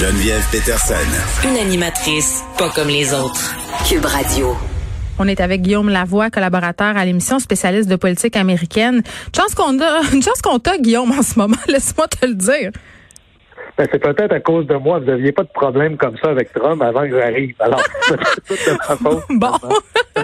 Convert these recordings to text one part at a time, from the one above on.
Geneviève Peterson. Une animatrice pas comme les autres. Cube Radio. On est avec Guillaume Lavoie, collaborateur à l'émission spécialiste de politique américaine. Une chance qu'on a, une chance qu'on t'a, Guillaume, en ce moment. Laisse-moi te le dire. Ben, c'est peut-être à cause de moi. Vous n'aviez pas de problème comme ça avec Trump avant que j'arrive. Alors, c'est toute de ma faute. Bon,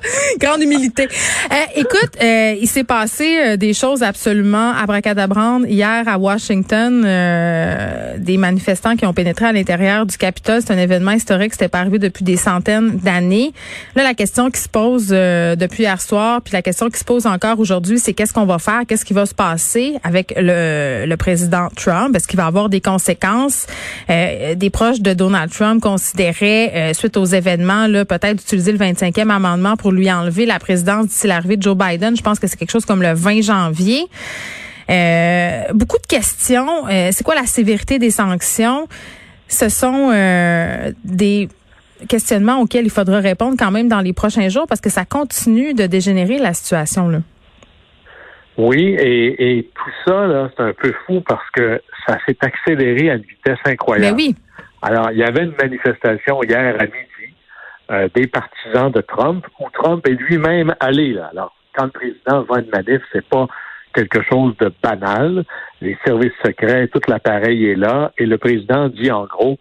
grande humilité. Euh, écoute, euh, il s'est passé euh, des choses absolument abracadabrantes hier à Washington. Euh, des manifestants qui ont pénétré à l'intérieur du Capitole. C'est un événement historique. C'était pas arrivé depuis des centaines d'années. Là, la question qui se pose depuis hier soir, puis la question qui se pose encore aujourd'hui, c'est qu'est-ce qu'on va faire, qu'est-ce qui va se passer avec le, le président Trump, est-ce qu'il va avoir des conséquences? Euh, des proches de Donald Trump considéraient, euh, suite aux événements, peut-être utiliser le 25e amendement pour lui enlever la présidence d'ici l'arrivée de Joe Biden. Je pense que c'est quelque chose comme le 20 janvier. Euh, beaucoup de questions. c'est quoi la sévérité des sanctions? Ce sont des questionnements auxquels il faudra répondre quand même dans les prochains jours parce que ça continue de dégénérer la situation. là. Oui, et, et tout ça, là, c'est un peu fou parce que ça s'est accéléré à une vitesse incroyable. Mais ben oui. Alors, il y avait une manifestation hier à midi euh, des partisans de Trump où Trump est lui-même allé. Là. Alors, quand le président va à une manif, c'est pas quelque chose de banal. Les services secrets, tout l'appareil est là, et le président dit en gros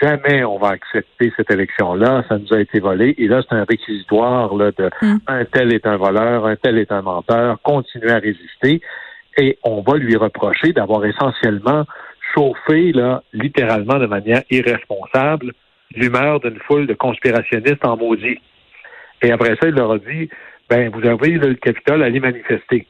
jamais on va accepter cette élection-là, ça nous a été volé. Et là, c'est un réquisitoire là, de mm. un tel est un voleur, un tel est un menteur, continuer à résister. Et on va lui reprocher d'avoir essentiellement chauffé, là, littéralement de manière irresponsable, l'humeur d'une foule de conspirationnistes en maudit. Et après ça, il leur a dit, ben, vous avez le Capitole, allez manifester.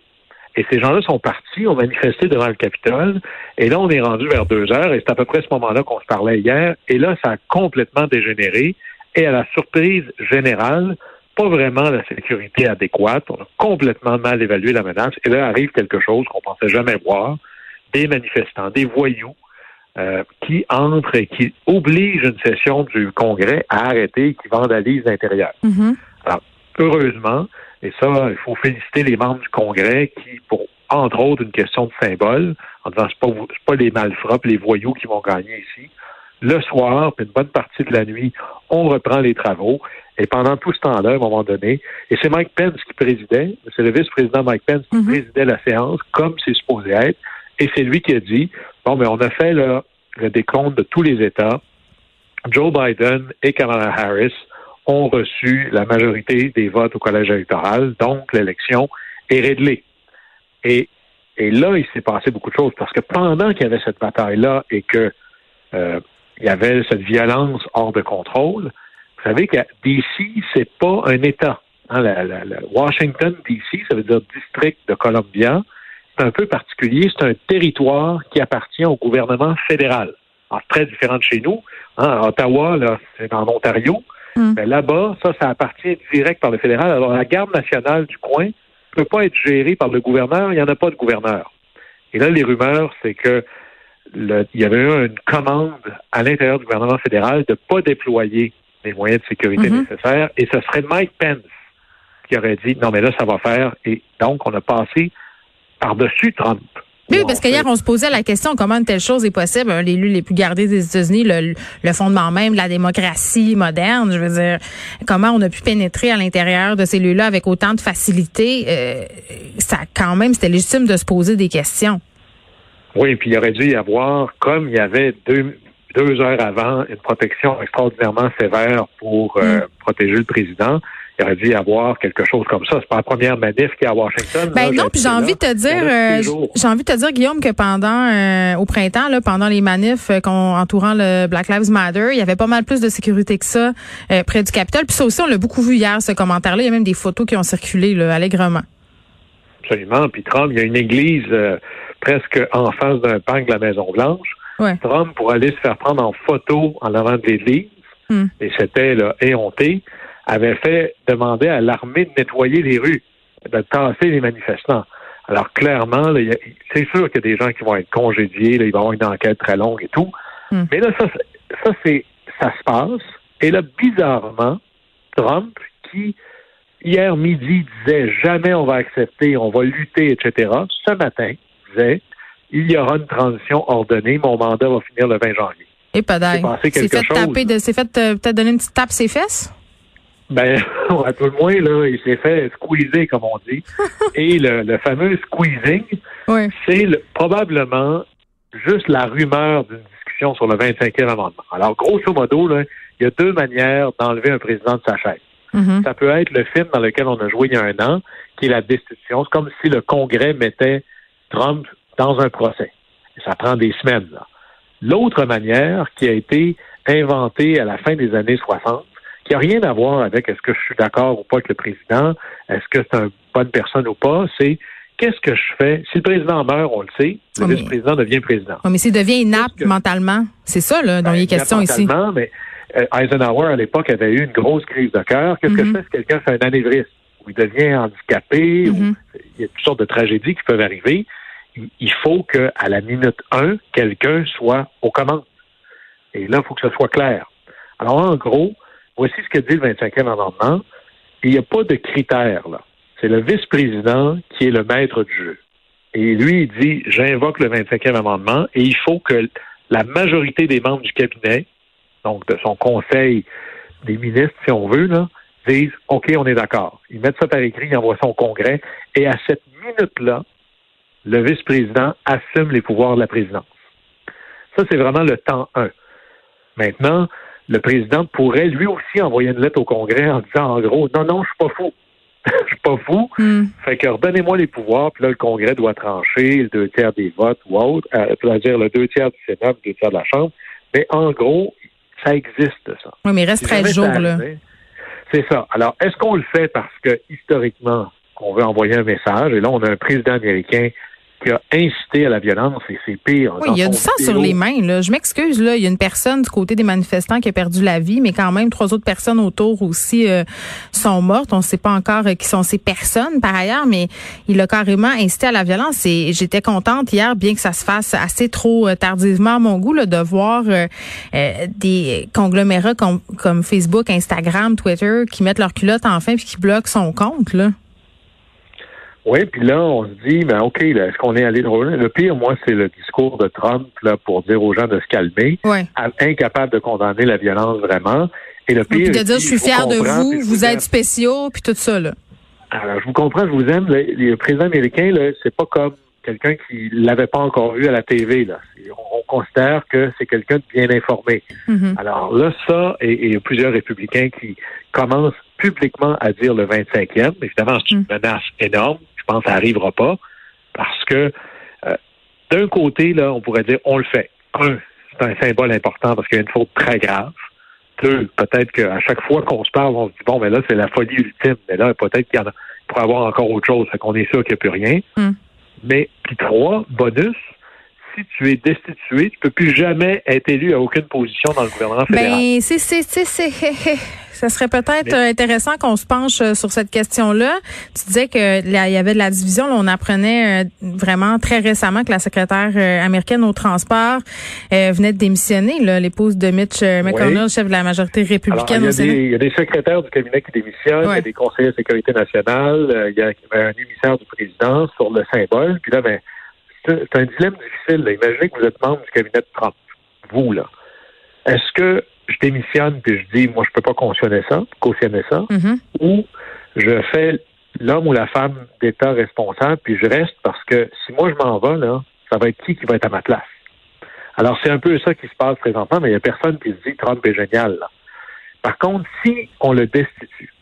Et ces gens-là sont partis, ont manifesté devant le Capitole. Et là, on est rendu vers deux heures, et c'est à peu près ce moment-là qu'on se parlait hier. Et là, ça a complètement dégénéré. Et à la surprise générale, pas vraiment la sécurité adéquate. On a complètement mal évalué la menace. Et là, arrive quelque chose qu'on pensait jamais voir. Des manifestants, des voyous, euh, qui entrent et qui obligent une session du Congrès à arrêter, qui vandalisent l'intérieur. Mm-hmm. Alors, heureusement, et ça, il faut féliciter les membres du Congrès qui, pour entre autres une question de symbole, en disant c'est pas pas les malfrats, les voyous qui vont gagner ici. Le soir, puis une bonne partie de la nuit, on reprend les travaux. Et pendant tout ce temps-là, à un moment donné, et c'est Mike Pence qui présidait, c'est le vice-président Mike Pence qui mhm. présidait la séance, comme c'est supposé être, et c'est lui qui a dit, bon, mais on a fait le décompte de tous les États. Joe Biden et Kamala Harris ont reçu la majorité des votes au collège électoral, donc l'élection est réglée. Et, là, il s'est passé beaucoup de choses parce que pendant qu'il y avait cette bataille-là et que euh, il y avait cette violence hors de contrôle, vous savez que DC, c'est pas un État. Hein, Washington DC, ça veut dire district de Columbia, c'est un peu particulier. C'est un territoire qui appartient au gouvernement fédéral. Alors, très différent de chez nous. Hein, Ottawa, là, c'est en Ontario. Hmm. Mais là-bas, ça, ça appartient direct par le fédéral. Alors, la garde nationale du coin ne peut pas être gérée par le gouverneur. Il n'y en a pas de gouverneur. Et là, les rumeurs, c'est que il y avait eu une commande à l'intérieur du gouvernement fédéral de ne pas déployer les moyens de sécurité hmm. nécessaires. Et ce serait Mike Pence qui aurait dit non, mais là, ça va faire. Et donc, on a passé par-dessus Trump. Oui, parce qu'hier, on se posait la question comment une telle chose est possible? Un des les plus gardés des États-Unis, le, fondement même de la démocratie moderne. Je veux dire, comment on a pu pénétrer à l'intérieur de ces lieux-là avec autant de facilité? Euh, ça, quand même, c'était légitime de se poser des questions. Oui, puis il aurait dû y avoir, comme il y avait deux, deux heures avant, une protection extraordinairement sévère pour euh, mm. protéger le président il aurait dû y avoir quelque chose comme ça. C'est pas la première manif qu'il y a à Washington. Ben non, puis j'ai envie de te dire, euh, j'ai envie de te dire, Guillaume, que pendant euh, au printemps, là, pendant les manifs euh, entourant le Black Lives Matter, il y avait pas mal plus de sécurité que ça près du Capitole. Puis ça aussi, on l'a beaucoup vu hier, ce commentaire-là. Il y a même des photos qui ont circulé là, allègrement. Absolument. Puis Trump, il y a une église presque en face d'un parc de la Maison-Blanche. Trump, pour aller se faire prendre en photo en avant de l'église, hmm. et c'était là, éhonté, avait fait demander à l'armée de nettoyer les rues, de tasser les manifestants. Alors clairement, c'est sûr qu'il y a des gens qui vont être congédiés, là, il va y avoir une enquête très longue et tout. Hmm. Mais là, ça, ça c'est ça se passe. Et là, bizarrement, Trump, qui hier midi disait jamais on va accepter, on va lutter, etc., ce matin disait il y aura une transition ordonnée, mon mandat va finir le 20 janvier. Et pas quelque fait chose. taper de, fait euh, peut-être donner une petite tape ses fesses? Ben, à tout le moins, là, il s'est fait squeezer, comme on dit. Et le, le fameux squeezing, Oui. c'est le- probablement juste la rumeur d'une discussion sur le 25e amendement. Alors, grosso modo, là, il y a deux manières d'enlever un président de sa chaise. Mhm. Ça peut être le film dans lequel on a joué il y a un an, qui est la destitution. C'est comme si le Congrès mettait Trump dans un procès. Et ça prend des semaines. L'autre manière qui a été inventée à la fin des années 60, qui n'a rien à voir avec est-ce que je suis d'accord ou pas avec le président, est-ce que c'est une bonne personne ou pas, c'est qu'est-ce que je fais? Si le président meurt, on le sait, le Oh, mais- vice-président devient président. Ouais, mais s'il devient inapte que- mentalement, c'est ça là, dont Ben, il est question ici. mentalement, Mais euh, Eisenhower, à l'époque, avait eu une grosse crise de cœur. Qu'est-ce que Mhm. je fais si quelqu'un fait un anévrisme? Ou il devient handicapé Mhm. ou il y a toutes sortes de tragédies qui peuvent arriver? Il- Il faut qu'à la minute 1, quelqu'un soit aux commandes. Et là, il faut que ce soit clair. Alors, en gros, voici ce que dit le 25e amendement. Il n'y a pas de critères, là. C'est le vice-président qui est le maître du jeu. Et lui, il dit, j'invoque le 25e amendement et il faut que la majorité des membres du cabinet, donc de son conseil des ministres, si on veut, disent, OK, on est d'accord. Ils mettent ça par écrit, ils envoient ça au Congrès. Et à cette minute-là, le vice-président assume les pouvoirs de la présidence. Ça, c'est vraiment le temps 1. Maintenant, le président pourrait lui aussi envoyer une lettre au Congrès en disant, en gros, non, non, je suis pas fou. Je suis pas fou. Hmm. Fait que redonnez-moi les pouvoirs, puis là, le Congrès doit trancher le deux tiers des votes ou autre, euh, c'est-à-dire le deux tiers du Sénat, le deux tiers de la Chambre. Mais en gros, ça existe, ça. Oui, mais il reste Si 13 jamais jours là. C'est ça. Alors, est-ce qu'on le fait parce que, historiquement, on veut envoyer un message, et là, on a un président américain qui a incité à la violence, et c'est pire. Oui, il y a du sang vidéo, sur les mains. Là. Je m'excuse, là. Il y a une personne du côté des manifestants qui a perdu la vie, mais quand même, trois autres personnes autour aussi euh, sont mortes. On ne sait pas encore euh, qui sont ces personnes, par ailleurs, mais il a carrément incité à la violence. Et j'étais contente hier, bien que ça se fasse assez trop euh, tardivement à mon goût, là, de voir euh, euh, des conglomérats comme, comme Facebook, Instagram, Twitter qui mettent leur culotte enfin puis qui bloquent son compte. Là. Oui, puis là, on se dit, ben OK, là, est-ce qu'on est allé trop loin? Le pire, moi, c'est le discours de Trump là, pour dire aux gens de se calmer, Ouais. à- incapable de condamner la violence vraiment. Et le Puis pire, de il dire, dit, je suis fier de vous, puis vous êtes spéciaux, puis tout ça. Là. Alors, je vous comprends, je vous aime. Le, le président américain, là, c'est pas comme quelqu'un qui l'avait pas encore vu à la TV. Là. On, on considère que c'est quelqu'un de bien informé. Mhm. Alors là, ça, et, et il y a plusieurs républicains qui commencent publiquement à dire le 25e. Évidemment, c'est une Mm. menace énorme. Je pense que ça n'arrivera pas parce que euh, d'un côté, là, on pourrait dire on le fait. Un, c'est un symbole important parce qu'il y a une faute très grave. Deux, peut-être qu'à chaque fois qu'on se parle, on se dit bon, mais là, c'est la folie ultime. Mais là, peut-être qu'il y en a, il pourrait y avoir encore autre chose. Fait qu'on est sûr qu'il n'y a plus rien. Mm. Mais puis trois, bonus, si tu es destitué, tu peux plus jamais être élu à aucune position dans le gouvernement fédéral. Ben, c'est, c'est, c'est, ça serait peut-être Mais- intéressant qu'on se penche euh, sur cette question-là. Tu disais que là, il y avait de la division. Là, on apprenait euh, vraiment très récemment que la secrétaire euh, américaine au transport euh, venait de démissionner, là, l'épouse de Mitch McConnell, chef de la majorité Alors, républicaine il, y a des, il y a des secrétaires du cabinet qui démissionnent, il y a des conseillers de sécurité nationale, il y a un émissaire du président sur le symbole. Puis là, ben, c'est c'est un dilemme difficile. là. Imaginez que vous êtes membre du cabinet de Trump, vous, là. Est-ce que je démissionne puis je dis, moi, je peux pas cautionner ça, cautionner ça, Mhm. ou je fais l'homme ou la femme d'État responsable puis je reste parce que si moi je m'en vais, là, ça va être qui qui va être à ma place? Alors, c'est un peu ça qui se passe présentement, mais il n'y a personne qui se dit Trump est génial. Là. Par contre, si on le destitue,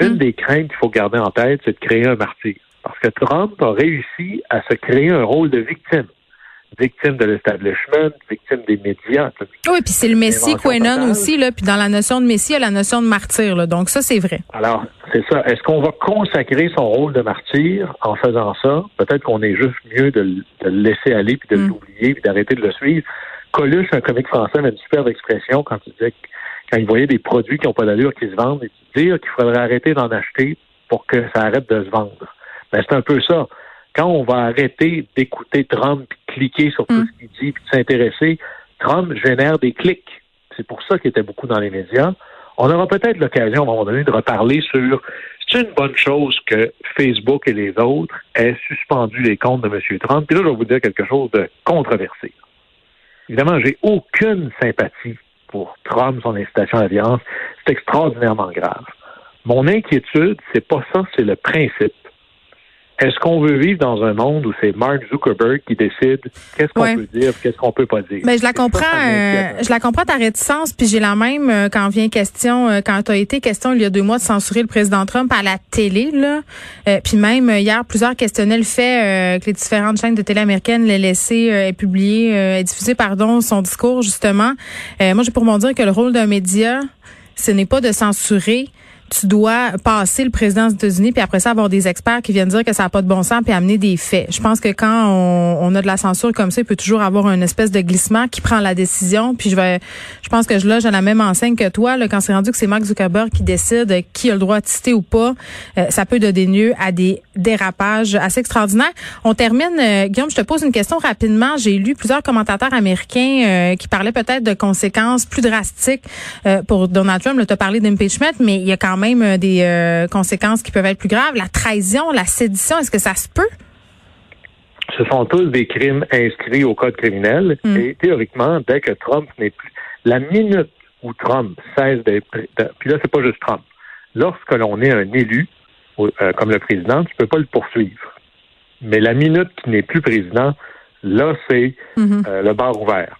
une Mm. des craintes qu'il faut garder en tête, c'est de créer un martyr. Parce que Trump a réussi à se créer un rôle de victime. Victime de l'establishment, victime des médias. Oui, puis c'est le Messie Quenon aussi, là, puis dans la notion de Messie, il y a la notion de martyr, là. Donc ça, c'est vrai. Alors, c'est ça. Est-ce qu'on va consacrer son rôle de martyr en faisant ça? Peut-être qu'on est juste mieux de, le- laisser aller, puis de Mm. l'oublier, puis d'arrêter de le suivre. Coluche, un comique français, avait une superbe expression quand il disait quand il voyait des produits qui n'ont pas d'allure qui se vendent, il disait qu'il faudrait arrêter d'en acheter pour que ça arrête de se vendre. Ben, c'est un peu ça. Quand on va arrêter d'écouter Trump, cliquer sur tout Mm. ce qu'il dit, puis de s'intéresser, Trump génère des clics. C'est pour ça qu'il était beaucoup dans les médias. On aura peut-être l'occasion, à un moment donné, de reparler sur c'est une bonne chose que Facebook et les autres aient suspendu les comptes de M. Trump. Puis là, je vais vous dire quelque chose de controversé. Évidemment, j'ai aucune sympathie pour Trump, son incitation à la violence. C'est extraordinairement grave. Mon inquiétude, c'est pas ça, c'est le principe. Est-ce qu'on veut vivre dans un monde où c'est Mark Zuckerberg qui décide qu'est-ce qu'on peut dire, qu'est-ce qu'on peut pas dire? Mais je la comprends, euh, je la comprends ta réticence, puis j'ai la même euh, quand vient question, euh, quand tu as été question il y a deux mois de censurer le président Trump à la télé, là, puis même hier plusieurs questionnaient le fait que les différentes chaînes de télé américaines l'aient laissé publier, diffuser pardon son discours justement. moi j'ai pour mon dire que le rôle d'un média, ce n'est pas de censurer, tu dois passer le président des États-Unis puis après ça avoir des experts qui viennent dire que ça n'a pas de bon sens puis amener des faits. Je pense que quand on, a de la censure comme ça, il peut toujours avoir une espèce de glissement qui prend la décision. Puis je vais, je pense que je loge à la même enseigne que toi. Là, quand c'est rendu que c'est Mark Zuckerberg qui décide qui a le droit de citer ou pas, euh, ça peut donner lieu à des dérapages assez extraordinaires. On termine, euh, Guillaume, je te pose une question rapidement. J'ai lu plusieurs commentateurs américains euh, qui parlaient peut-être de conséquences plus drastiques pour Donald Trump. Tu as parlé d'impeachment, mais il y a quand même euh, des euh, conséquences qui peuvent être plus graves. La trahison, la sédition, est-ce que ça se peut? Ce sont tous des crimes inscrits au code criminel hmm. et théoriquement, dès que Trump n'est plus, la minute où Trump cesse d'être, puis là c'est pas juste Trump, lorsque l'on est un élu euh, comme le président, tu peux pas le poursuivre. Mais la minute qu'il n'est plus président, là c'est hmm. le bar ouvert.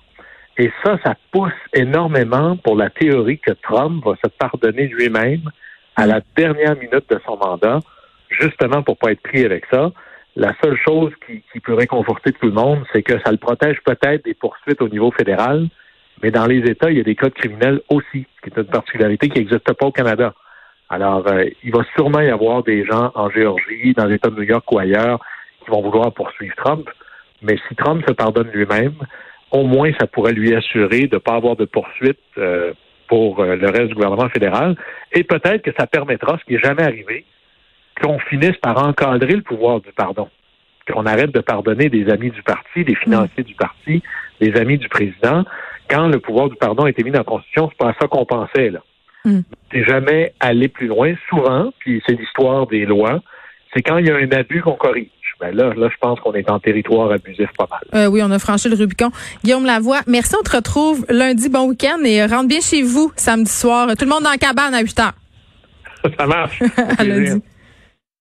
Et ça, ça pousse énormément pour la théorie que Trump va se pardonner lui-même à la dernière minute de son mandat, justement pour pas être pris avec ça. La seule chose qui, qui peut réconforter tout le monde, c'est que ça le protège peut-être des poursuites au niveau fédéral, mais dans les États, il y a des codes criminels aussi, ce qui est une particularité qui n'existe pas au Canada. Alors, euh, il va sûrement y avoir des gens en Géorgie, dans l'État de New York ou ailleurs, qui vont vouloir poursuivre Trump. Mais si Trump se pardonne lui-même, au moins ça pourrait lui assurer de ne pas avoir de poursuite euh, pour euh, le reste du gouvernement fédéral. Et peut-être que ça permettra, ce qui n'est jamais arrivé, qu'on finisse par encadrer le pouvoir du pardon. Qu'on arrête de pardonner des amis du parti, des financiers du parti, des amis du président. Quand le pouvoir du pardon a été mis dans la Constitution, c'est pas à ça qu'on pensait, là. Mm. C'est jamais aller plus loin. Souvent, puis c'est l'histoire des lois, c'est quand il y a un abus qu'on corrige. Ben là, là, je pense qu'on est en territoire abusif pas mal. Euh, oui, on a franchi le Rubicon. Guillaume Lavoie, merci. On te retrouve lundi. Bon week-end et rentre bien chez vous samedi soir. Tout le monde dans la cabane à 8 heures. Ça marche. à lundi.